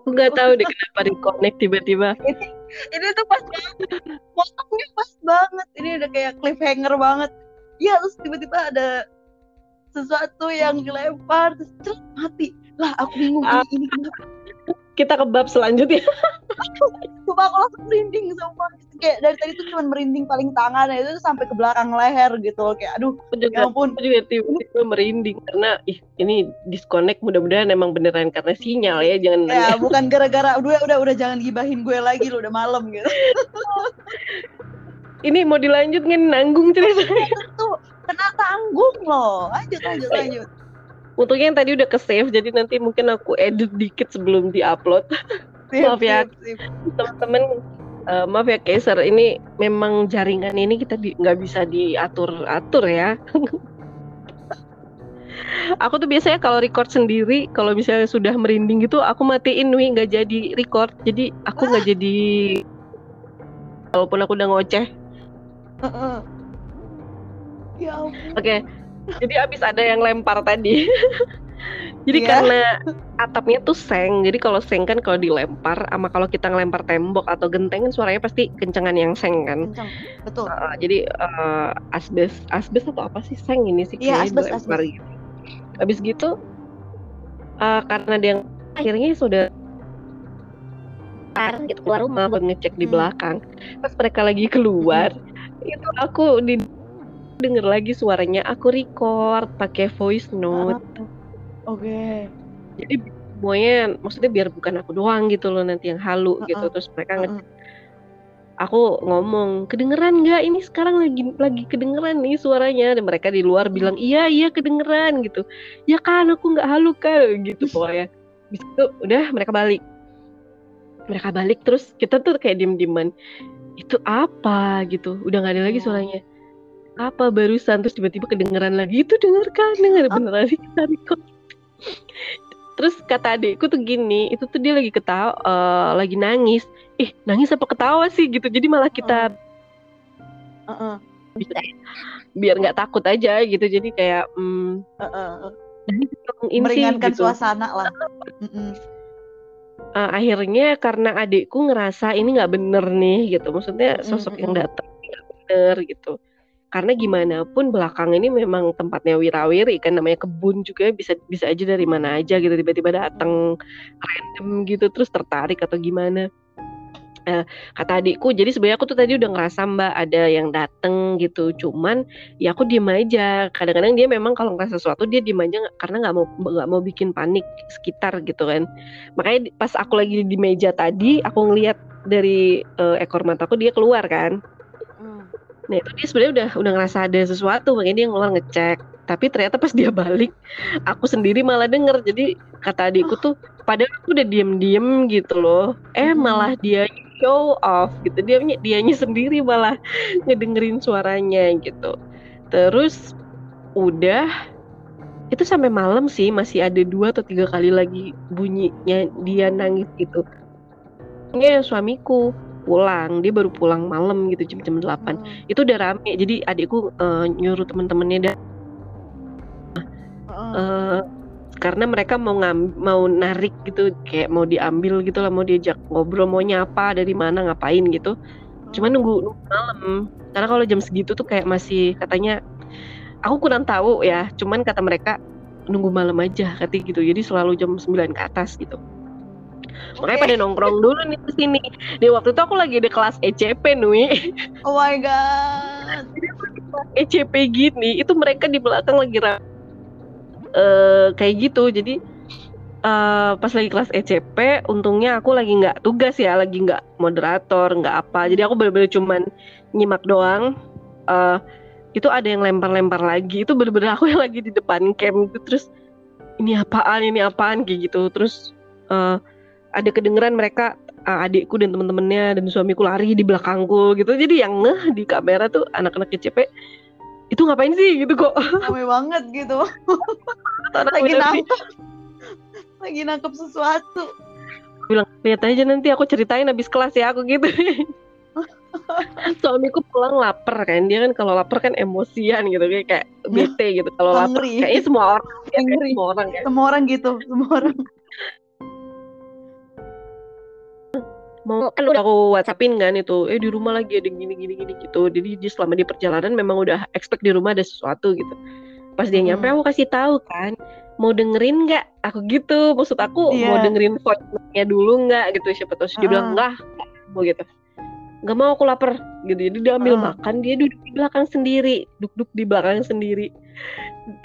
Aku nggak tahu deh kenapa reconnect tiba-tiba. ini, ini tuh pas banget potongnya pas banget ini udah kayak cliffhanger banget ya terus tiba-tiba ada sesuatu yang dilempar terus mati lah aku bingung Ah. ini, ini kenapa Kita ke bab selanjutnya. Sumpah aku langsung merinding sumpah. Kayak dari tadi tuh cuma merinding paling tangan itu tuh sampai ke belakang leher gitu loh. Kayak aduh Aku ya juga, ampun. aku juga tiba-tiba merinding karena ih ini disconnect mudah-mudahan emang beneran karena sinyal ya jangan ya bukan gara-gara udah udah udah jangan gibahin gue lagi lu udah malam gitu. Ini mau dilanjut nggak nanggung ceritanya. tuh kena tanggung loh. Lanjut lanjut lanjut. Untungnya yang tadi udah ke save jadi nanti mungkin aku edit dikit sebelum diupload. Sip, Maaf ya. Teman-teman eh, maaf ya Kaiser. Ini memang jaringan ini kita di- nggak bisa diatur-atur ya. aku tuh biasanya kalau record sendiri kalau misalnya sudah merinding gitu aku matiin wi. Nggak jadi record. Jadi aku nggak jadi walaupun aku udah ngoceh. Heeh. ya ampun. Oke. Jadi abis ada yang lempar tadi jadi Iya. karena atapnya tuh seng jadi kalau seng kan kalau dilempar sama kalau kita ngelempar tembok atau genteng kan suaranya pasti kencengan yang seng kan kencang betul Uh, jadi uh, asbes asbes atau apa sih seng ini sih Iya, kayaknya asbes, dilempar asbes. gitu. Habis gitu uh, karena dia akhirnya sudah gitu keluar rumah buat ngecek di Hmm. belakang. Pas mereka lagi keluar, itu aku di denger lagi suaranya aku record pakai voice note. Oke. Jadi semuanya maksudnya biar bukan aku doang gitu loh nanti yang halu gitu. Heeh. Terus mereka nge- Heeh. aku ngomong kedengeran nggak? Ini sekarang lagi lagi kedengeran nih suaranya. Dan mereka di luar bilang iya iya kedengeran gitu. Ya kan aku nggak halu kan gitu pokoknya. Habis itu udah mereka balik. Mereka balik terus kita tuh kayak diem dieman itu apa? gitu. Udah nggak ada lagi Oh. suaranya. Apa barusan? Terus tiba-tiba kedengeran lagi. Itu dengarkan dengar beneran record terus kata adikku tuh gini itu tuh dia lagi ketawa eh, lagi nangis. Ih nangis apa ketawa sih gitu. Jadi malah kita Heeh. biar nggak takut aja gitu. Jadi kayak ini sih, meringankan gitu. suasana lah. Eh, akhirnya karena adikku ngerasa ini nggak bener nih gitu. Maksudnya Mm, sosok mm, yang mm. datang nggak bener gitu karena gimana pun belakang ini memang tempatnya wirawiri kan namanya kebun juga bisa bisa aja dari mana aja gitu tiba-tiba datang random gitu terus tertarik atau gimana. Eh, kata adikku jadi sebenarnya aku tuh tadi udah ngerasa mbak ada yang dateng gitu. Cuman ya aku diem aja. Kadang-kadang dia memang kalau ngerasa sesuatu dia diem aja karena nggak mau nggak mau bikin panik sekitar gitu kan. Makanya pas aku lagi di meja tadi aku ngelihat dari eh, ekor mataku dia keluar kan. Nah itu dia sebenarnya udah udah ngerasa ada sesuatu makanya dia keluar ngecek. Tapi ternyata pas dia balik aku sendiri malah denger. Jadi kata adikku tuh padahal aku udah diem-diem gitu loh. Eh Mm-mm. malah dia show off gitu. Dia dianya sendiri malah ngedengerin suaranya gitu. Terus udah itu sampai malam sih. Masih ada dua atau tiga kali lagi bunyinya dia nangis gitu. Ya suamiku pulang dia baru pulang malam gitu jam jam 8 Mm. itu udah rame jadi adikku eh, nyuruh temen-temennya dan eh, karena mereka mau ngam mau narik gitu kayak mau diambil gitu lah mau diajak ngobrol mau nyapa dari mana ngapain gitu. Cuma nunggu, nunggu malam. Karena kalau jam segitu tuh kayak masih katanya aku kurang tahu ya cuman kata mereka nunggu malam aja katanya gitu. Jadi selalu jam 9 ke atas gitu makanya Oke. pada nongkrong dulu nih di sini. Di waktu itu aku lagi di kelas ECP Nui. Oh my god. ECP E gini itu mereka di belakang lagi eh kayak gitu. Jadi eh pas lagi kelas ECP untungnya aku lagi nggak tugas ya lagi nggak moderator nggak apa. Jadi aku bener-bener cuman nyimak doang. Eh itu ada yang lempar-lempar lagi. Itu bener-bener aku yang lagi di depan camp gitu terus ini apaan ini apaan? kayak gitu. Terus eh ada kedengeran mereka eh, adikku dan temen-temennya dan suamiku lari di belakangku gitu. Jadi yang ngeh di kamera tuh anak-anak ECP itu ngapain sih gitu kok? Rame banget gitu. Anak lagi nangkep. Lagi nangkep sesuatu. Bilang lihat aja nanti aku ceritain habis kelas ya aku gitu. Suamiku pulang lapar kan. Dia kan kalau lapar kan emosian gitu kayak kayak bete gitu. Kalau lapar kayaknya semua orang ya, kayak semua orang ya semua orang gitu semua orang mau kan udah aku whatsappin kan itu eh di rumah lagi ada gini gini gini gitu jadi dia selama di perjalanan memang udah expect di rumah ada sesuatu gitu pas dia nyampe Hmm. aku kasih tahu kan mau dengerin nggak aku gitu maksud aku Iya. mau dengerin voice-nya dulu nggak gitu siapa tahu dia bilang Heeh. enggak mau gitu nggak mau aku lapar gitu jadi dia ambil Heeh. makan dia duduk di belakang sendiri duduk di belakang sendiri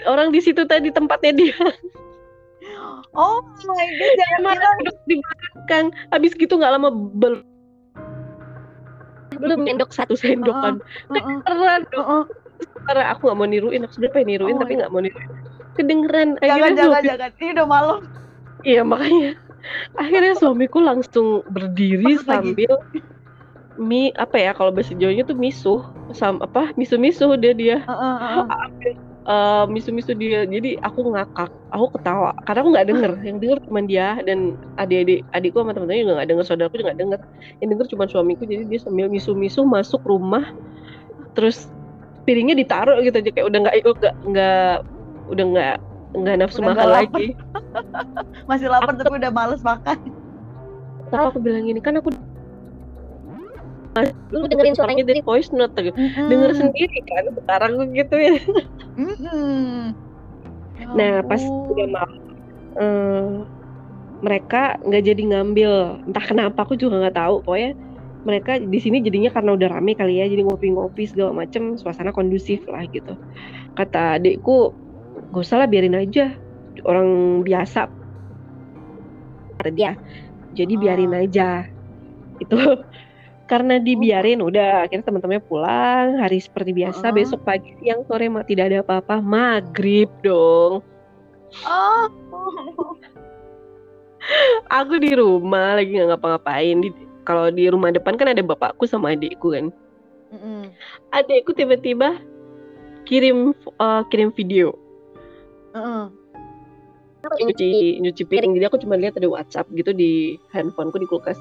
orang di situ tadi tempatnya dia Oh my god, jangan bilang. duduk di belakang. Habis gitu nggak lama bel belum nyendok satu sendokan. Heeh, kedengeran dong. Karena aku nggak mau niruin aku sebenarnya pengen niruin Oh tapi nggak mau niruin. Kedengeran. Jangan, akhirnya jangan, jangan. Ini udah malam. iya makanya. Akhirnya suamiku langsung berdiri sambil mi apa ya kalau bahasa Jawanya tuh misuh sama apa misu misuh dia. Dia Heeh, heeh. eh misu misu dia. Jadi aku ngakak aku ketawa. Karena aku nggak denger. Yang denger cuma dia dan adik-adik adikku sama teman-temannya juga nggak denger saudaraku juga nggak denger. Yang denger cuma suamiku jadi dia sambil misu misu masuk rumah terus piringnya ditaruh gitu aja kayak udah nggak nggak nggak udah nggak nggak nafsu Udah makan lagi. Masih lapar tapi udah males makan. Tapi aku bilang gini kan aku dulu dengerin suaranya dari voice note gitu. denger Hmm. sendiri kan sekarang gue gitu ya Mm-mm. Ya nah pas ampun. udah malam eh, mereka nggak jadi ngambil entah kenapa aku juga nggak tahu pokoknya mereka di sini jadinya karena udah rame kali ya jadi ngopi-ngopi segala macem suasana kondusif lah gitu kata adikku gak usah lah biarin aja orang biasa dia jadi biarin Ah. aja itu karena dibiarin udah akhirnya teman-temannya pulang hari seperti biasa Ah. besok pagi siang sore mah tidak ada apa-apa maghrib dong Oh. aku di rumah lagi nggak ngapa-ngapain di kalau di rumah depan kan ada bapakku sama adikku kan Mm-mm. adikku tiba-tiba kirim eh, kirim video Heeh. nyuci nyuci piring jadi aku cuma lihat ada WhatsApp gitu di handphoneku di kulkas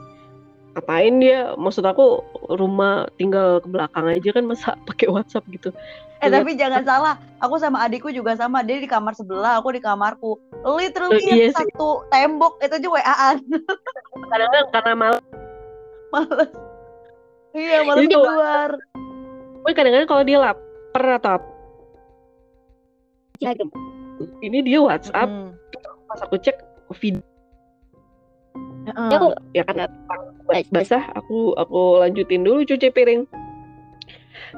ngapain dia maksud aku rumah tinggal ke belakang aja kan masa pakai WhatsApp gitu Eh Lihat- tapi jangan salah, aku sama adikku juga sama. Dia di kamar sebelah, aku di kamarku. Literally Oh, iya yang sih. satu tembok itu aja WA-an. kadang-kadang karena malam Males. Iya, Jadi keluar. kadang-kadang kalau dia lapar atau apa ini dia WhatsApp Mm. pas aku cek video Heeh. aku ya karena bas- basah aku aku lanjutin dulu cuci piring.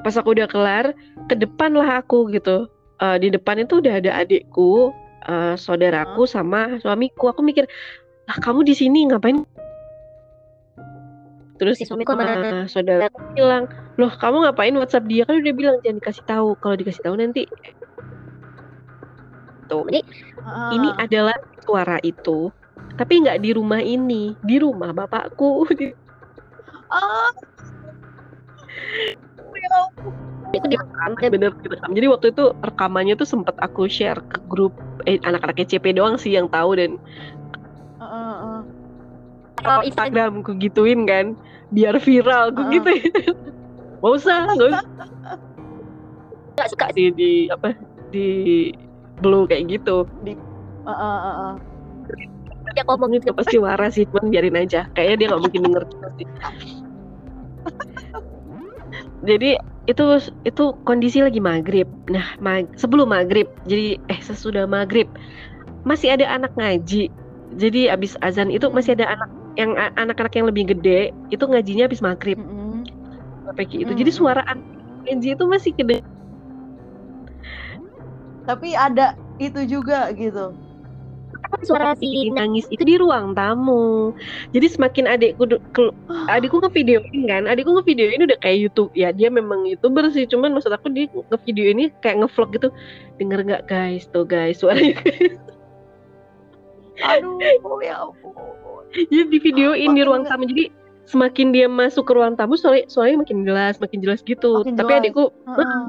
Pas aku udah kelar ke depan lah aku gitu. Eh, di depan itu udah ada adikku eh, saudaraku sama suamiku. Aku mikir lah kamu di sini ngapain? Terus Si suamiku mana? eh, saudaraku bilang loh kamu ngapain WhatsApp dia? Kan udah bilang jangan dikasih tahu. Kalau dikasih tahu nanti. Tuh. Jadi Heeh. ini adalah suara itu tapi nggak di rumah ini di rumah bapakku Di- Ah. Ya ampun. itu direkam bener direkam jadi waktu itu rekamannya tuh sempat aku share ke grup eh, anak-anak ECP doang sih yang tahu dan Heeh, heeh. kalau Instagram ku gituin kan biar viral ku Heeh. gitu Gak usah gak usah suka di, di apa di blue kayak gitu Heeh, heeh. Dia ngomong itu pasti waras sih cuman biarin aja. Kayaknya dia nggak mungkin denger kita sih. Jadi itu itu kondisi lagi maghrib. Nah mag- sebelum maghrib jadi eh sesudah maghrib masih ada anak ngaji. Jadi abis azan itu masih ada anak yang anak-anak yang lebih gede itu ngajinya abis maghrib. Sampai kayak gitu. Jadi suara anak ngaji itu masih gede. Tapi ada itu juga gitu. Suara si nangis itu di ruang tamu. Jadi semakin adikku kelu- adikku ngevideoin kan, adikku ngevideoin udah kayak YouTube ya dia memang youtuber sih, cuman maksud aku dia ngevideo ini kayak ngevlog gitu. Denger nggak guys, tuh guys suaranya. Aduh, ya ampun. Jadi di videoin di ruang tamu. Jadi semakin dia masuk ke ruang tamu suara suaranya makin jelas, makin jelas gitu. Makin Tapi jelas. adikku Heeh.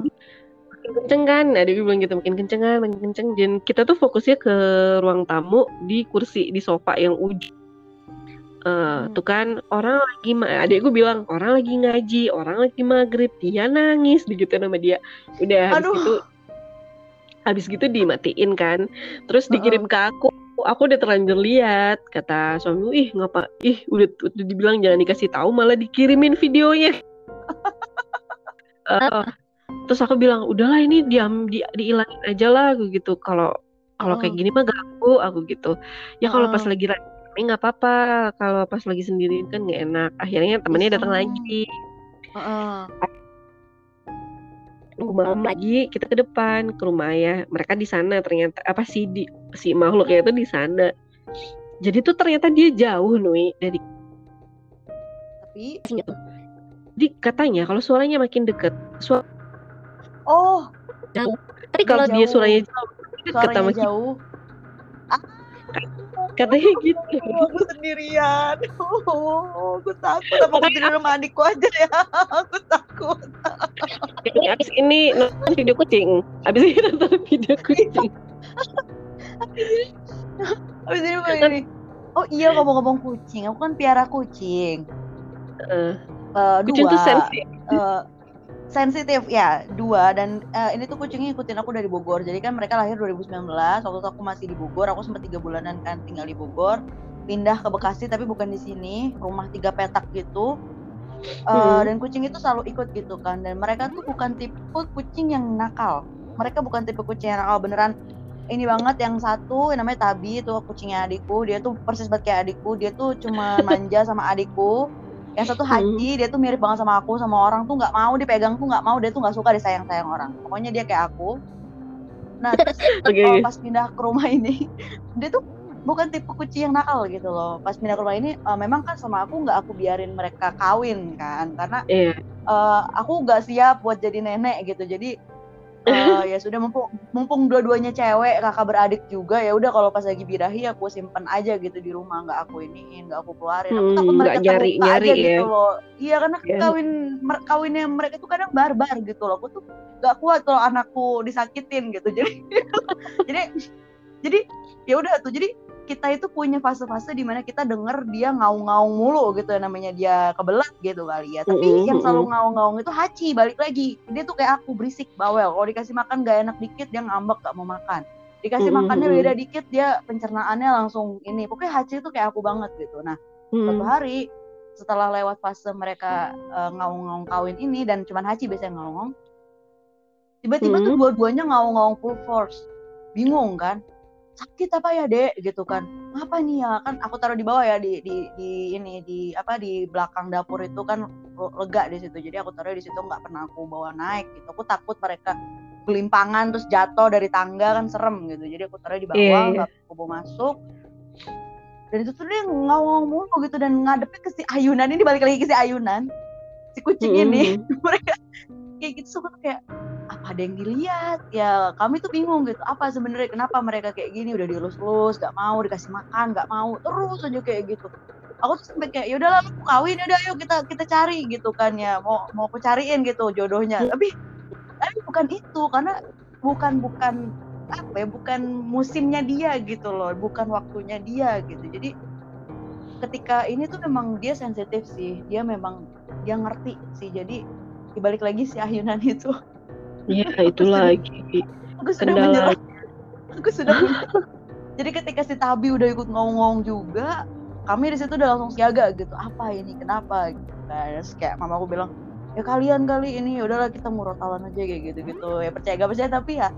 Makin kenceng kan, adikku bilang gitu makin kenceng kan, makin kenceng. Dan kita tuh fokusnya ke ruang tamu di kursi di sofa yang ujung. Eh, Hmm. tuh kan orang lagi ma- adikku bilang orang lagi ngaji orang lagi maghrib dia nangis begitu nama dia udah habis Aduh. gitu habis gitu dimatiin kan terus dikirim ke aku aku udah terlanjur lihat kata suamiku ih ngapa ih udah, udah dibilang jangan dikasih tahu malah dikirimin videonya Eh, terus aku bilang udahlah ini diam di diilangin aja lah aku gitu kalau kalau kayak Oh. gini mah ganggu aku gitu ya kalau pas Heeh. lagi rame nggak apa-apa kalau pas lagi sendiri kan nggak enak akhirnya temennya datang lagi. Tunggu malam lagi kita ke depan ke rumah ayah mereka di sana ternyata apa sih di si makhluknya itu di sana jadi tuh ternyata dia jauh Nui dari Tapi Sini tuh. di katanya kalau suaranya makin deket suara oh, Tapi kalau Dia jauh. suaranya jauh deket suaranya sama kita jauh. katanya gitu Oh, aku sendirian. Oh, aku takut. Apa aku tidur sama adikku aja ya? Aku takut. ini abis ini nonton video kucing abis ini nonton video kucing Habis ini gue gini. Oh iya ngomong-ngomong kucing, aku kan piara kucing. Eh, Eh, kucing dua. tuh sensitif eh, sensitif ya dua. Dan eh, ini tuh kucingnya ngikutin aku dari Bogor. Jadi kan mereka lahir 2019 waktu itu aku masih di Bogor. Aku sempat tiga bulanan kan tinggal di Bogor. Pindah ke Bekasi tapi bukan di sini. Rumah tiga petak gitu. Eh, Hmm. dan kucing itu selalu ikut gitu kan. Dan mereka tuh bukan tipe kucing yang nakal. Mereka bukan tipe kucing yang nakal. Beneran ini banget yang satu yang namanya Tabi itu kucingnya adikku. Dia tuh persis banget kayak adikku. Dia tuh cuma manja sama adikku yang satu Hmm. Haji dia tuh mirip banget sama aku sama orang tuh nggak mau dipegang tuh nggak mau dia tuh nggak suka disayang sayang orang. Pokoknya dia kayak aku. Nah terus kalau pas pindah ke rumah ini dia tuh bukan tipe kucing yang nakal gitu loh. Pas pindah ke rumah ini eh, memang kan sama aku nggak aku biarin mereka kawin kan. Karena Iya. eh, aku nggak siap buat jadi nenek gitu. Jadi eh, ya sudah mumpung mumpung dua-duanya cewek kakak beradik juga ya udah kalau pas lagi birahi aku simpen aja gitu di rumah nggak aku iniin nggak aku keluarin. Aku Hmm, takut nggak mereka nyari- nyari aja ya. gitu loh. Iya karena Iya. kawin mer- kawinnya mereka tuh kadang barbar gitu loh. Aku tuh nggak kuat kalau anakku disakitin gitu. Jadi jadi jadi ya udah tuh. Jadi kita itu punya fase-fase di mana kita denger dia ngaung-ngaung mulu gitu namanya dia kebelat gitu kali ya. Tapi Mm-mm, yang selalu ngaung-ngaung itu haci balik lagi. Dia tuh kayak aku berisik bawel. Kalau dikasih makan gak enak dikit dia ngambek gak mau makan. Dikasih Mm-mm, makannya mm-mm. beda dikit dia pencernaannya langsung ini. Pokoknya haci itu kayak aku banget gitu. Nah suatu Hmm. hari setelah lewat fase mereka eh, ngaung-ngaung kawin ini dan cuman haci biasanya ngaung tiba-tiba tuh Hmm. dua-duanya ngaung-ngaung full force. Bingung kan sakit apa ya dek? Gitu kan. Apa nih ya? Kan aku taruh di bawah ya di di di ini di apa di belakang dapur itu kan lega di situ. Jadi aku taruh di situ nggak pernah aku bawa naik gitu. Aku takut mereka gelimpangan terus jatuh dari tangga kan serem gitu. Jadi aku taruh di bawah Iya, iya. nggak aku bawa masuk. Dan itu tuh dia ngawang mulu gitu dan ngadepnya ke si ayunan ini balik lagi ke si ayunan si kucing ini. Mm-mm. mereka kayak gitu suka kayak apa ada yang dilihat? Ya kami tuh bingung gitu apa sebenarnya kenapa mereka kayak gini? Udah dielus-elus gak mau dikasih makan gak mau terus aja kayak gitu. Aku tuh sampai kayak yaudahlah aku kawin udah ayo kita kita cari gitu kan ya mau mau aku cariin gitu jodohnya. Hmm. tapi tapi bukan itu karena bukan bukan apa ya bukan musimnya dia gitu loh bukan waktunya dia gitu. Jadi ketika ini tuh memang dia sensitif sih dia memang dia ngerti sih. Jadi dibalik lagi si ayunan itu. Ya itu lagi. aku sudah kendala. menyerah. Aku sudah menyerah. jadi ketika si Tabi udah ikut ngomong-ngomong juga kami di situ udah langsung siaga gitu. Apa ini? Kenapa? Gitu kan terus kayak mama aku bilang ya kalian kali ini ya udahlah kita murotalan aja kayak gitu gitu ya percaya gak percaya? Tapi ya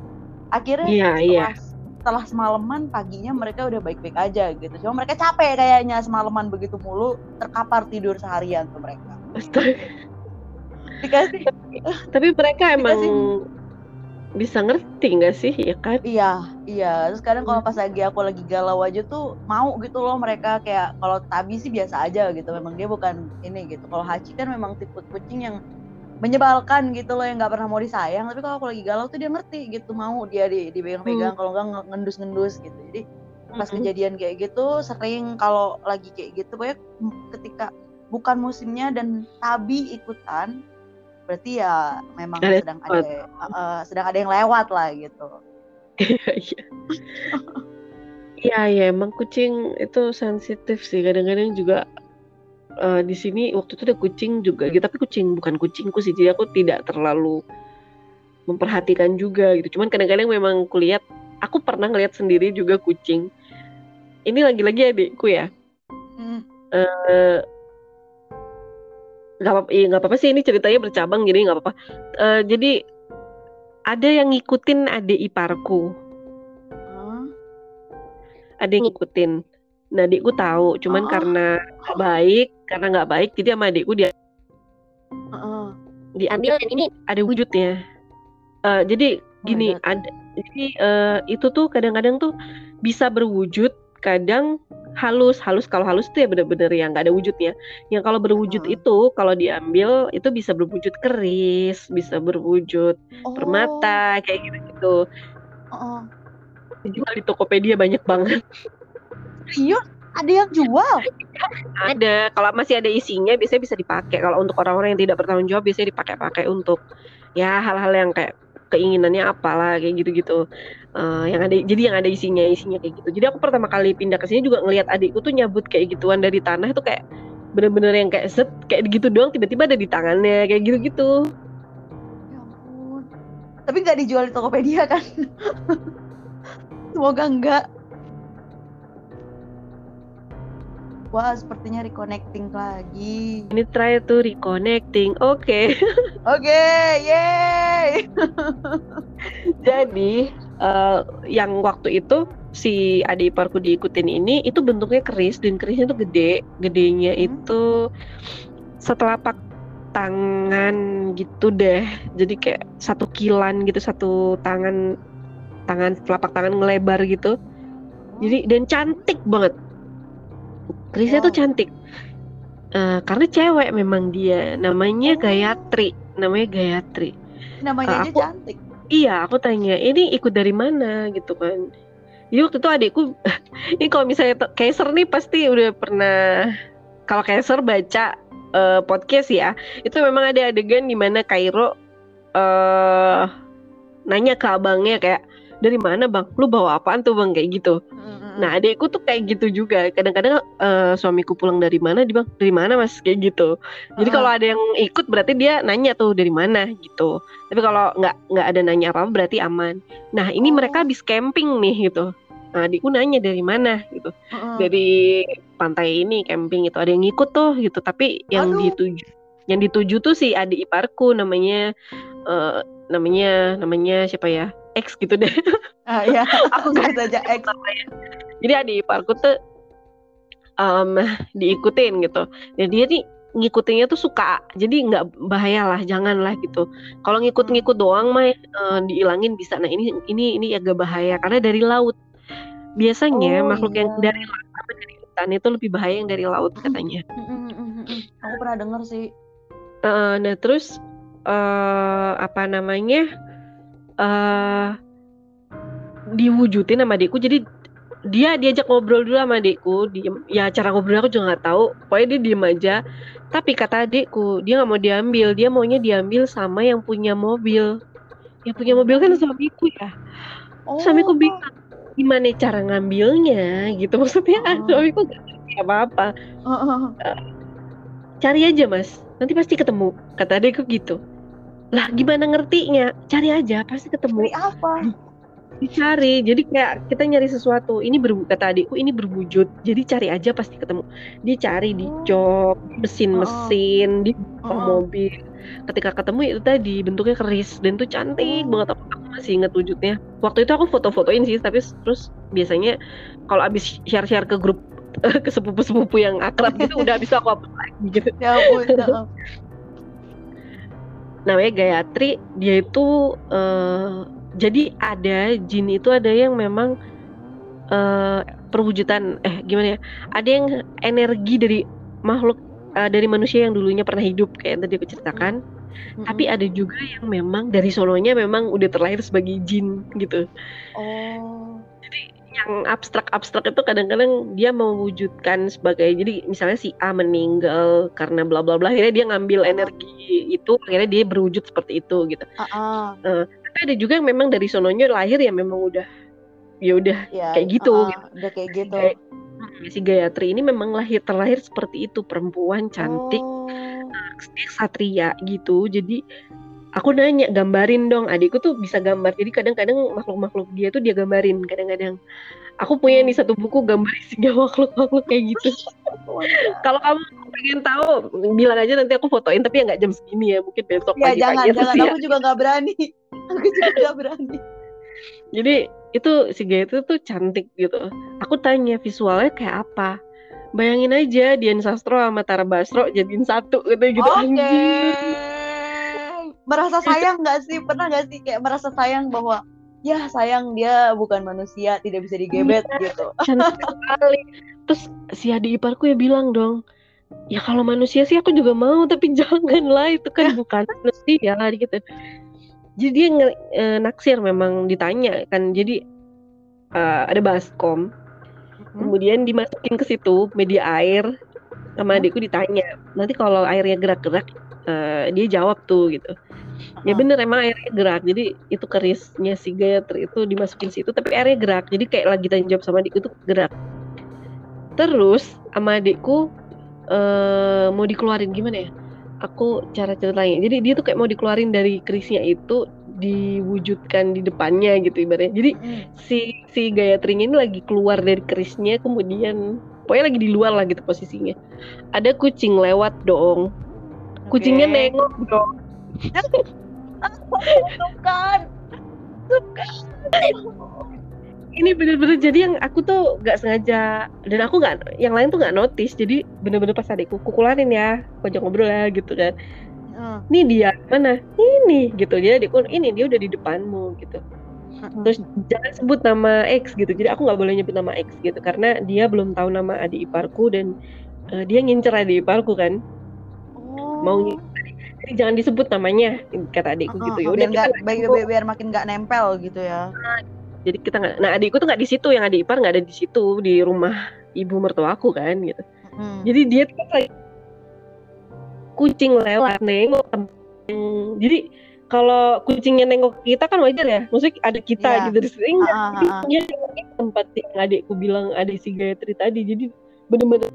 akhirnya Iya iya. setelah, setelah semalaman paginya mereka udah baik-baik aja gitu. Cuma mereka capek kayaknya semalaman begitu mulu terkapar tidur seharian tuh mereka. Astaga. Dikasih Tapi mereka emang Dikasih- bisa ngerti nggak sih ya kan? Iya, iya. Terus kadang kalau pas lagi aku lagi galau aja tuh mau gitu loh mereka kayak kalau Tabi sih biasa aja gitu. Memang dia bukan ini gitu. Kalau Hachi kan memang tipe kucing yang menyebalkan gitu loh yang nggak pernah mau disayang. Tapi kalau aku lagi galau tuh dia ngerti gitu mau dia di dipegang-pegang kalau nggak nge- ngendus-ngendus gitu. Jadi pas Mm-mm. kejadian kayak gitu sering kalau lagi kayak gitu pokoknya ketika bukan musimnya dan Tabi ikutan berarti ya memang Ada sedang ada eh, sedang ada yang lewat lah gitu. Iya. Iya ya emang kucing itu sensitif sih kadang-kadang juga eh, di sini waktu itu ada kucing juga gitu tapi kucing bukan kucingku sih jadi aku tidak terlalu memperhatikan juga gitu cuman kadang-kadang memang kulihat aku pernah ngeliat sendiri juga kucing ini lagi-lagi adikku ya Hmm. eh nggak apa iya, nggak apa-apa sih ini ceritanya bercabang jadi nggak apa-apa Eh, jadi ada yang ngikutin adik iparku Hah? ada yang ngikutin nah adikku tahu cuman Oh. karena nggak baik karena nggak baik jadi sama adikku dia Heeh. diambil dan ini ada wujudnya Eh, jadi Oh gini God. ada jadi eh, itu tuh kadang-kadang tuh bisa berwujud kadang halus halus kalau halus tuh ya bener-bener yang nggak ada wujudnya yang kalau berwujud Heeh. itu kalau diambil itu bisa berwujud keris bisa berwujud Oh. permata kayak gitu-gitu Heeh. dijual di Tokopedia banyak banget Serius? Ada yang jual? ada kalau masih ada isinya biasanya bisa dipakai kalau untuk orang-orang yang tidak bertanggung jawab biasanya dipakai-pakai untuk ya hal-hal yang kayak keinginannya apalah kayak gitu-gitu Eh, yang ada jadi yang ada isinya isinya kayak gitu jadi aku pertama kali pindah ke sini juga ngelihat adikku tuh nyabut kayak gituan dari tanah itu kayak bener-bener yang kayak set kayak gitu doang tiba-tiba ada di tangannya kayak gitu-gitu Ya ampun. Tapi nggak dijual di Tokopedia kan? Semoga enggak. Wah, sepertinya reconnecting lagi. ini try to reconnecting oke Oke, yeay. Jadi eh, yang waktu itu si adik iparku diikutin ini itu bentuknya keris dan kerisnya tuh gede, gedenya Hmm. itu setelapak tangan gitu deh. Jadi kayak satu kilan gitu, satu tangan tangan telapak tangan ngelebar gitu. Jadi dan cantik banget. Kerisnya tuh Wow. cantik. Eh, karena cewek memang dia, namanya Oh. Gayatri, namanya Gayatri. namanya aja aku- cantik. Iya, aku tanya, ini ikut dari mana gitu kan? Jadi waktu itu adikku, ini kalau misalnya Kaiser nih pasti udah pernah, kalau Kaiser baca eh, podcast ya, itu memang ada adegan di mana Kairo eh nanya ke abangnya kayak, dari mana bang? Lu bawa apaan tuh bang? Kayak gitu. Mm-mm. Nah adikku tuh kayak gitu juga. Kadang-kadang eh, suamiku pulang dari mana, dia bang dari mana mas? Kayak gitu. Jadi kalau ada yang ikut berarti dia nanya tuh dari mana gitu. Tapi kalau nggak nggak ada nanya apa berarti aman. Nah ini Oh. mereka habis camping nih gitu. Nah adikku nanya dari mana gitu. Dari pantai ini camping itu ada yang ikut tuh gitu. Tapi yang Aduh. dituju yang dituju tuh si adik iparku namanya eh, namanya namanya siapa ya? X gitu deh. Ah, ya, aku sebut aja X. Jadi adik iparku tuh em, diikutin gitu. Dan dia nih ngikutinnya tuh suka. Jadi nggak bahaya lah, janganlah gitu. Kalau ngikut-ngikut doang mah eh, diilangin bisa. Nah ini ini ini agak bahaya karena dari laut. Biasanya Oh, makhluk yang iya. dari laut sama dari hutan itu lebih bahaya yang dari laut katanya. Aku pernah denger sih. Eh, nah terus eh apa namanya eh diwujudin sama adikku. Jadi dia diajak ngobrol dulu sama adikku. Diem. Ya cara ngobrol aku juga nggak tahu. Pokoknya dia diem aja. Tapi kata adikku dia nggak mau diambil. Dia maunya diambil sama yang punya mobil. Yang punya mobil kan suamiku ya. Oh. suamiku bingung gimana cara ngambilnya? Gitu. Maksudnya Oh. suamiku nggak ngerti apa-apa. Heeh. cari aja mas. Nanti pasti ketemu kata adikku gitu lah gimana ngertinya? Cari aja pasti ketemu. Cari apa? dicari. Jadi kayak kita nyari sesuatu. Ini ber kata adikku ini berwujud. Jadi cari aja pasti ketemu. Dicari di Oh. jok mesin-mesin di bawah Heeh. mobil. Ketika ketemu itu tadi bentuknya keris. Dan itu cantik Oh. banget. Aku, aku masih inget wujudnya. Waktu itu aku foto-fotoin sih tapi terus biasanya kalau abis share-share ke grup ke sepupu-sepupu yang akrab gitu udah bisa aku hapus lagi gitu. Ya ampun. namanya Gayatri dia itu eh, jadi ada jin itu ada yang memang eh, perwujudan eh gimana ya ada yang energi dari makhluk eh, dari manusia yang dulunya pernah hidup kayak yang tadi aku ceritakan. Tapi ada juga yang memang dari sononya memang udah terlahir sebagai jin gitu. Oh. Yang abstrak-abstrak itu kadang-kadang dia mewujudkan sebagai jadi misalnya si A meninggal karena bla bla bla akhirnya dia ngambil energi itu akhirnya dia berwujud seperti itu gitu Ah, tapi ada juga yang memang dari sononya lahir ya memang udah ya udah ya. Kayak gitu, ah, gitu. Udah kayak gitu. Kayak- si Gayatri ini memang lahir terlahir seperti itu perempuan cantik Oh. dia satria gitu jadi aku nanya gambarin dong adikku tuh bisa gambar jadi kadang-kadang makhluk-makhluk dia tuh dia gambarin kadang-kadang Aku punya nih satu buku gambar isinya makhluk-makhluk kayak gitu. Kalau kamu pengen tahu, bilang aja nanti aku fotoin tapi ya nggak jam segini ya, mungkin besok Ya pagi-pagi jangan, atau jangan. Aku juga nggak berani. Aku juga nggak berani. Jadi itu si Gaya itu tuh cantik gitu. Aku tanya visualnya kayak apa. Bayangin aja Dian Sastro sama Tara Basro jadiin satu gitu gitu Oke. anjing. Merasa sayang nggak sih? Pernah nggak sih kayak merasa sayang bahwa ya sayang dia bukan manusia, tidak bisa digebet Iya. gitu. Cantik sekali. Terus si adik iparku ya bilang dong, ya kalau manusia sih aku juga mau tapi janganlah itu kan bukan manusia gitu. Jadi dia nge- eh, naksir memang ditanya kan. Jadi eh, ada baskom, kemudian dimasukin ke situ media air sama adikku ditanya. Nanti kalau airnya gerak-gerak eh, dia jawab tuh gitu. Ya bener emang airnya gerak. Jadi itu kerisnya si Gayatri itu dimasukin situ tapi airnya gerak. Jadi kayak lagi tanya jawab sama adikku tuh gerak. Terus sama adikku eh mau dikeluarin gimana ya? Aku cara ceritanya. Jadi dia tuh kayak mau dikeluarin dari kerisnya itu diwujudkan di depannya gitu ibaratnya. Jadi Mm-mm. si si Gayatrinya ini lagi keluar dari kerisnya kemudian pokoknya lagi di luar lah gitu posisinya. Ada kucing lewat dong. Kucingnya nengok dong. Bukan. ini bener-bener jadi yang aku tuh nggak sengaja dan aku nggak yang lain tuh nggak notice jadi bener-bener pas adikku kukularin ya kojok ngobrol ya gitu kan. Heeh. ini dia mana? Ini gitu. Jadi adikku ini dia udah di depanmu gitu. Terus jangan sebut nama X gitu. Jadi aku nggak boleh nyebut nama X gitu. Karena dia belum tahu nama adik iparku dan eh, dia ngincer adik iparku kan Mau jadi jangan disebut namanya kata adikku Heeh, gitu ya biar udah biar, sebut. biar- biar makin nggak nempel gitu ya. jadi kita nggak nah adikku tuh nggak di situ yang adik ipar nggak ada di situ di rumah ibu mertuaku kan gitu Hmm. Jadi dia tuh kayak kucing lewat nengok jadi kalau kucingnya nengok kita kan wajar ya. Maksudnya ada kita Iya. gitu di sini. Ah, ah, ah. dia nengok di tempat yang adikku bilang ada si Gayatri tadi. Jadi bener-bener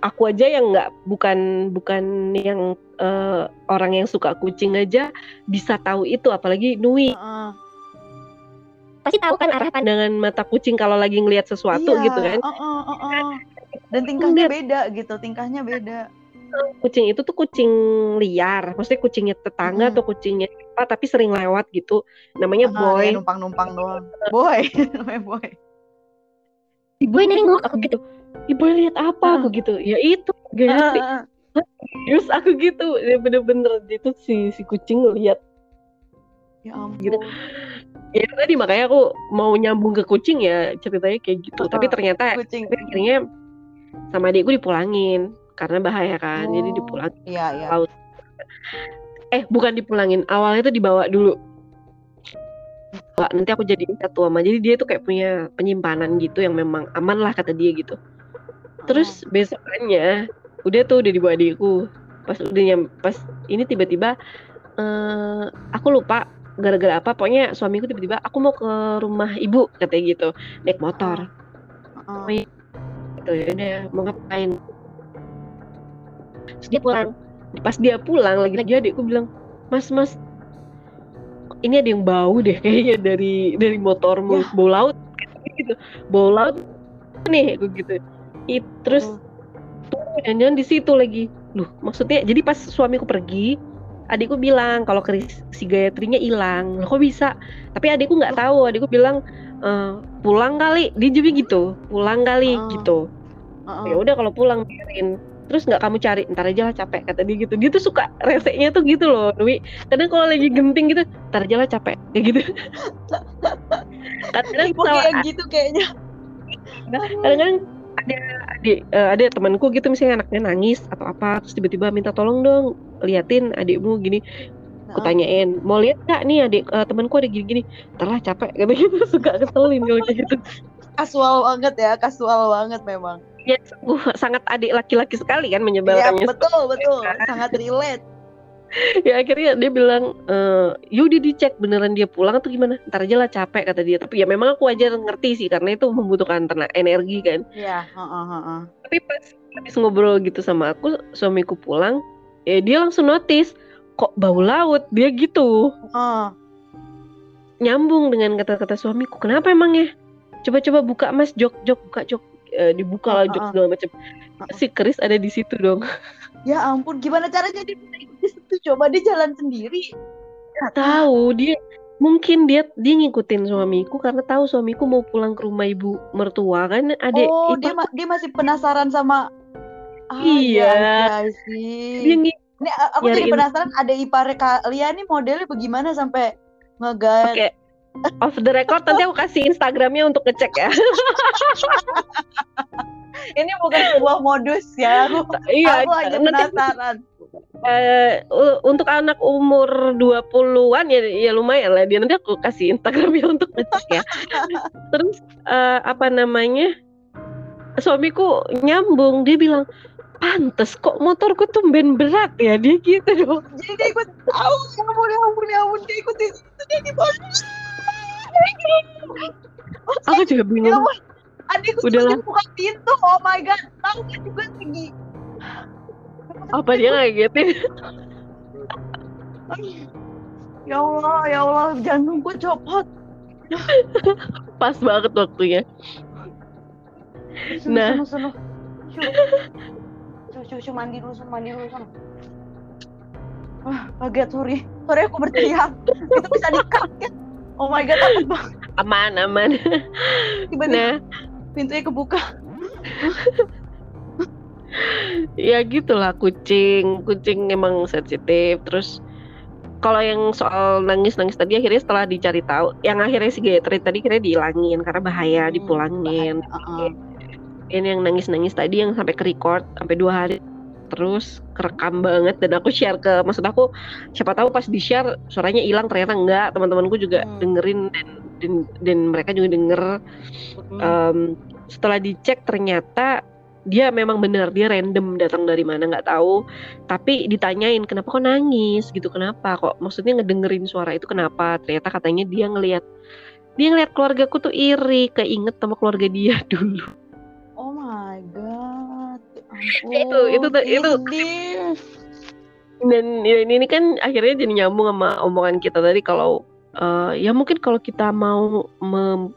aku aja yang nggak bukan bukan yang eh, orang yang suka kucing aja bisa tahu itu apalagi Nui Heeh. Pasti tahu kan arah pandang. pandangan mata kucing kalau lagi ngelihat sesuatu Iya, gitu kan heeh, heeh. Dan tingkahnya beda gitu, tingkahnya beda. kucing itu tuh kucing liar, maksudnya kucingnya tetangga Mm-mm. atau kucingnya apa tapi sering lewat gitu. Namanya Ah, Boy. kayak numpang-numpang doang. Boy, namanya boy. Gue nengok aku gitu. Boy lihat apa aku gitu. Ya itu, Gayatri. Ah, Terus aku gitu. Ya bener-bener itu si si kucing lihat. Ya ampun. Gitu. Ya itu tadi makanya aku mau nyambung ke kucing ya ceritanya kayak gitu. Tapi Ah, ternyata Kucing. tapi akhirnya sama adikku dipulangin karena bahaya kan. Jadi Oh. dipulangin. Iya, iya. laut. Eh, bukan dipulangin. Awalnya tuh dibawa dulu. Wah, nanti aku jadi satu sama. Jadi dia tuh kayak punya penyimpanan gitu yang memang aman lah kata dia gitu. Terus besokannya udah tuh udah dibawa adikku. Pas udah nyam, pas ini tiba-tiba eh aku lupa gara-gara apa. Pokoknya suamiku tiba-tiba aku mau ke rumah ibu katanya gitu. Naik motor. Heeh. Gitu ya udah mau ngapain. Terus dia pulang. pas dia pulang lagi lagi adikku bilang mas mas ini ada yang bau deh kayaknya dari dari motormu Ya. bau laut gitu bau laut nih aku gitu It, terus tuh jangan di situ lagi. Loh maksudnya jadi pas suamiku pergi adikku bilang kalau keris si Gayatrinya hilang. Loh kok bisa? Tapi adikku nggak tahu. Adikku bilang "Eh, pulang kali. Dia juga gitu pulang kali Oh. gitu. Heeh. ya udah kalau pulang biarin. Terus nggak kamu cari ntar aja lah capek kata dia gitu. Dia tuh suka reseknya tuh gitu loh Dwi. Kadang kalau lagi genting gitu ntar aja lah capek kayak gitu. Kadang kayak gitu kayaknya. kadang-kadang ada adik eh, ada temanku gitu misalnya anaknya nangis atau apa terus tiba-tiba minta tolong dong liatin adikmu gini aku tanyain mau lihat nggak nih adik eh, temanku ada gini-gini ntar lah capek kata gitu suka keselin kalau kayak gitu Kasual banget ya, kasual banget memang. ya sungguh sangat adik laki-laki sekali kan Iya, menyebalkannya betul, betul. Sangat relate. ya akhirnya dia bilang eh yaudah dicek beneran dia pulang atau gimana? Ntar aja lah capek kata dia. Tapi ya memang aku aja ngerti sih karena itu membutuhkan tenaga energi kan. Iya, heeh, heeh. tapi pas habis ngobrol gitu sama aku suamiku pulang ya dia langsung notice kok bau laut? Dia gitu. Heeh. nyambung dengan kata-kata suamiku kenapa emangnya? Coba-coba buka mas. Jok jok buka jok. Eh, dibuka lah jok segala macam. Si Chris ada di situ dong Ya ampun, gimana caranya dia bisa ikut di situ? Coba dia jalan sendiri. Nggak tahu dia mungkin dia dia ngikutin suamiku karena tahu suamiku mau pulang ke rumah ibu mertua kan ada oh, dia ma- dia masih penasaran sama Ah, Iya. iya, iya sih. dia Ini aku jadi penasaran ada ipar kalian nih modelnya bagaimana sampai ngegat. pakai off the record nanti aku kasih Instagramnya untuk ngecek ya Ini bukan sebuah modus ya. Aku, iya aku hanya nanti penasaran. eh, u- untuk anak umur 20-an ya ya lumayan lah dia nanti aku kasih Instagramnya untuk ngecek ya. Terus eh, apa namanya? Suamiku nyambung dia bilang pantes kok motorku tumben berat ya dia gitu dong. Jadi dia ikut tahu ya ampun ya ampun ya ampun dia ikut dia di. Aku juga Ya bingung. Adikku sudah buka pintu. Oh my god. Tahu kan juga segi. Apa dia ngagetin? Ya Allah, ya Allah, jantungku copot. Pas banget waktunya. Sunuh, Nah. cu, cu, mandi dulu, mandi dulu, sunuh. Wah, kaget, sorry. Sorry aku berteriak. Itu bisa dikaget. Oh my god, takut banget. Aman aman. Tiba-tiba Nah pintunya kebuka. ya gitulah kucing kucing emang sensitif terus kalau yang soal nangis nangis tadi akhirnya setelah dicari tahu yang akhirnya si Gayatri tadi kira dihilangin karena bahaya Hmm, dipulangin Heeh. ini yang nangis nangis tadi yang sampai ke record sampai dua hari terus kerekam banget dan aku share ke maksud aku siapa tahu pas di share suaranya hilang ternyata enggak. Teman-temanku juga Hmm. dengerin dan, dan dan mereka juga denger. Hmm. Em, setelah dicek ternyata dia memang benar dia random datang dari mana nggak tahu. Tapi ditanyain kenapa kok nangis? Gitu kenapa kok? Maksudnya ngedengerin suara itu kenapa? Ternyata katanya dia ngelihat dia ngelihat keluargaku tuh iri keinget sama keluarga dia dulu god. Itu, itu, itu. Sedih. dan ya, ini, ini kan akhirnya jadi nyambung sama omongan kita tadi kalau eh, ya mungkin kalau kita mau mem-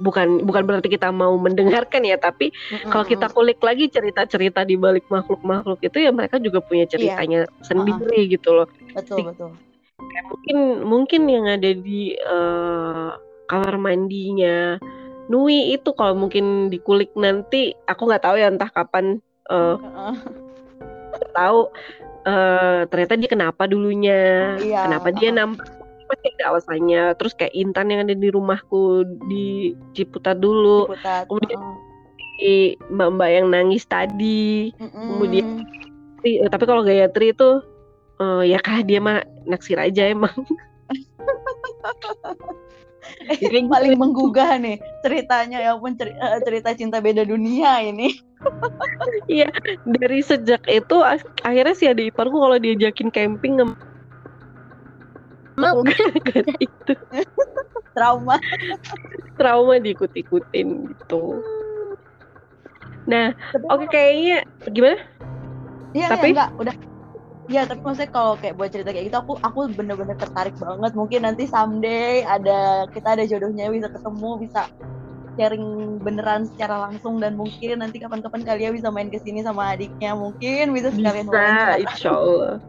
bukan bukan berarti kita mau mendengarkan ya tapi kalau kita kulik lagi cerita-cerita di balik makhluk-makhluk itu ya mereka juga punya ceritanya sendiri gitu loh. betul betul. Kayak mungkin mungkin yang ada di eh, kamar mandinya Nui itu kalau mungkin dikulik nanti aku nggak tahu ya entah kapan eh, Heeh. tahu eh, ternyata dia kenapa dulunya, Iya, kenapa dia nampak pasti ada alasannya. Terus kayak Intan yang ada di rumahku di Ciputat dulu, Ciputat. Kemudian- di mbak-mbak yang nangis tadi. Mm-mm. kemudian- Tapi, eh, tapi kalau Gayatri itu eh, ya kah dia mah naksir aja emang. Eh, Kayak gitu. paling menggugah nih ceritanya ya pun cerita cinta beda dunia ini. Dari sejak itu ak- akhirnya si adik iparku kalau diajakin camping nggak Mau. itu Trauma. trauma diikut-ikutin gitu. Nah, oke kayaknya gimana? Iya, Tapi- tapi enggak, udah. Ya, tapi maksudnya kalau kayak buat cerita kayak gitu aku aku bener-bener tertarik banget. Mungkin nanti someday ada kita ada jodohnya bisa ketemu, bisa sharing beneran secara langsung dan mungkin nanti kapan-kapan kalian bisa main ke sini sama adiknya. Mungkin bisa sekalian Bisa, insya Allah.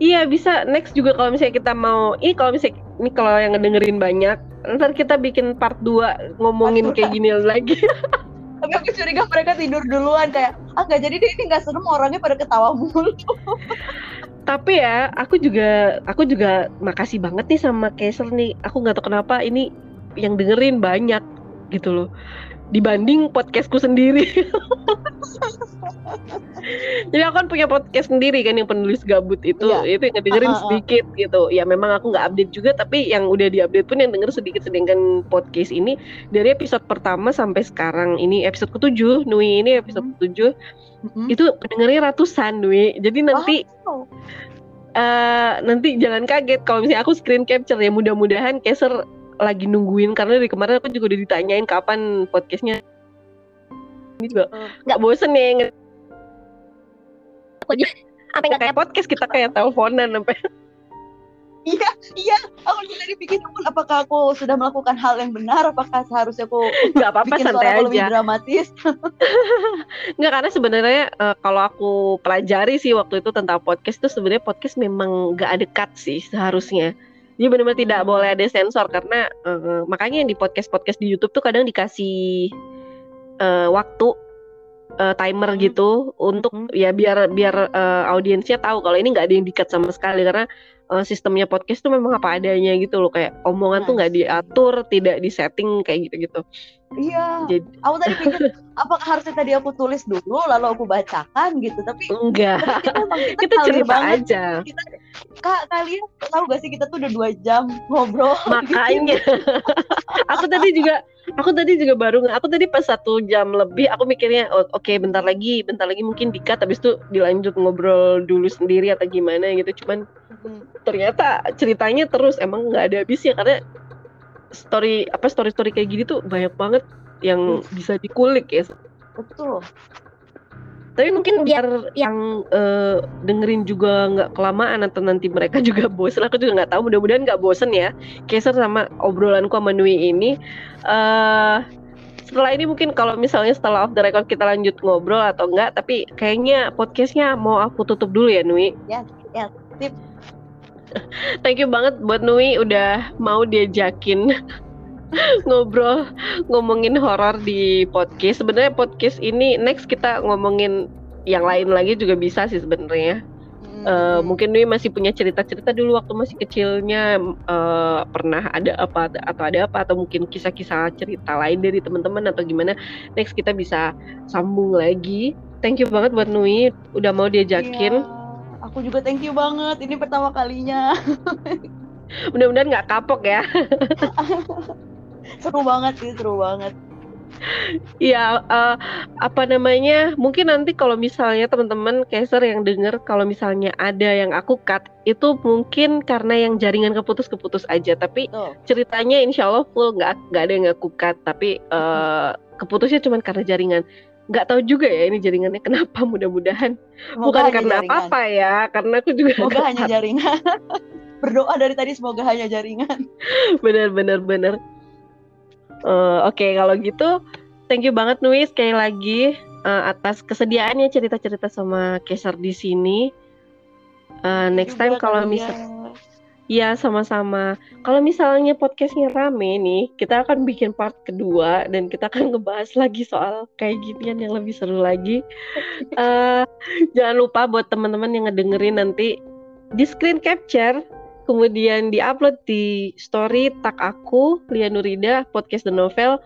Iya bisa next juga kalau misalnya kita mau ini kalau misalnya ini kalau yang ngedengerin banyak ntar kita bikin part 2 ngomongin Part kayak gini lagi Tapi aku curiga mereka tidur duluan kayak ah nggak jadi deh ini nggak serem orangnya pada ketawa mulu. tapi ya aku juga aku juga makasih banget nih sama Kaiser nih aku nggak tahu kenapa ini yang dengerin banyak gitu loh dibanding podcastku sendiri jadi aku kan punya podcast sendiri kan yang penulis gabut itu Iya. itu yang dengerin Ah, ah, ah. sedikit gitu ya memang aku nggak update juga tapi yang udah diupdate pun yang denger sedikit sedangkan podcast ini dari episode pertama sampai sekarang ini episode ketujuh Nui ini episode Hmm. ketujuh Mm-mm. itu pendengarnya ratusan Nui jadi nanti Wow. eh nanti jangan kaget kalau misalnya aku screen capture ya mudah-mudahan Keser lagi nungguin karena dari kemarin aku juga udah ditanyain kapan podcastnya ini juga nggak bosen ya nge- Apa nggak kayak podcast kita kayak teleponan sampai Iya, iya. Aku juga tadi pikir "Ampun, apakah aku sudah melakukan hal yang benar? Apakah seharusnya aku nggak apa-apa santai aku lebih aja dramatis? nggak karena sebenarnya eh, kalau aku pelajari sih waktu itu tentang podcast itu sebenarnya podcast memang nggak ada cut sih seharusnya jadi benar-benar tidak Hmm. boleh ada sensor karena eh, makanya yang di podcast podcast di YouTube tuh kadang dikasih eh, waktu eh, timer Hmm. gitu untuk Hmm. ya biar biar eh, audiensnya tahu kalau ini nggak ada yang dikat sama sekali karena eh, sistemnya podcast tuh memang apa adanya gitu loh kayak omongan tuh nggak diatur tidak disetting kayak gitu-gitu Iya. jadi Aku tadi pikir apakah harusnya tadi aku tulis dulu lalu aku bacakan? Gitu, tapi enggak. tapi kita emang kita, cerita banget. aja. Kita kak kalian tahu gak sih kita tuh udah dua jam ngobrol. makanya. Aku tadi juga aku tadi juga baru aku tadi pas satu jam lebih aku mikirnya oh, oke bentar lagi bentar lagi mungkin dikat habis itu dilanjut ngobrol dulu sendiri atau gimana gitu. Cuman ternyata ceritanya terus emang nggak ada habisnya karena story apa story story kayak gini tuh banyak banget yang bisa dikulik ya. Betul. tapi mungkin Biar- biar yang eh, dengerin juga nggak kelamaan atau nanti mereka juga bosen. Aku juga nggak tahu mudah-mudahan nggak bosen ya. Keser sama obrolanku sama Nui ini. Eh setelah ini mungkin kalau misalnya setelah off the record kita lanjut ngobrol atau enggak tapi kayaknya podcastnya mau aku tutup dulu ya Nui. Ya, ya, sip. thank you banget buat Nui udah mau diajakin ngobrol ngomongin horor di podcast. Sebenarnya podcast ini next kita ngomongin yang lain lagi juga bisa sih sebenarnya. Hmm, Eh, hmm. mungkin Nui masih punya cerita-cerita dulu waktu masih kecilnya eh, pernah ada apa atau ada apa atau mungkin kisah-kisah cerita lain dari teman-teman atau gimana. Next kita bisa sambung lagi. Thank you banget buat Nui udah mau diajakin. Iya. Aku juga thank you banget. Ini pertama kalinya. mudah-mudahan nggak kapok ya seru banget sih, seru banget. Iya, eh, apa namanya? Mungkin nanti kalau misalnya teman-teman caser yang denger kalau misalnya ada yang aku cut itu mungkin karena yang jaringan keputus-keputus aja. Tapi Tuh. ceritanya insya Allah full nggak nggak ada yang aku cut. Tapi eh, keputusnya cuma karena jaringan. Nggak tahu juga ya ini jaringannya kenapa. Mudah-mudahan bukan karena jaringan. apa-apa ya. Karena aku juga Semoga hanya jaringan. Berdoa dari tadi semoga hanya jaringan. bener-bener bener. Eh, Oke kalau gitu, thank you banget Nui sekali lagi eh, atas kesediaannya cerita-cerita sama Keser di sini. Eh, next time kalau misal, ya sama-sama. Kalau misalnya podcastnya rame nih, kita akan bikin part kedua dan kita akan ngebahas lagi soal kayak ginian yang lebih seru lagi. Eh, jangan lupa buat teman-teman yang ngedengerin nanti di screen capture kemudian diupload di story tag aku Lia Nurida podcast the novel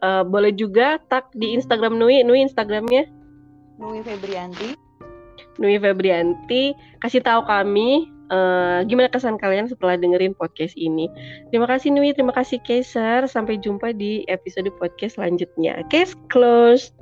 Eh, boleh juga tag di Instagram Nui Nui Instagramnya Nui Febrianti. Nui Febrianti kasih tahu kami eh, gimana kesan kalian setelah dengerin podcast ini? Terima kasih Nui. Terima kasih Kaiser. Sampai jumpa di episode podcast selanjutnya. Case closed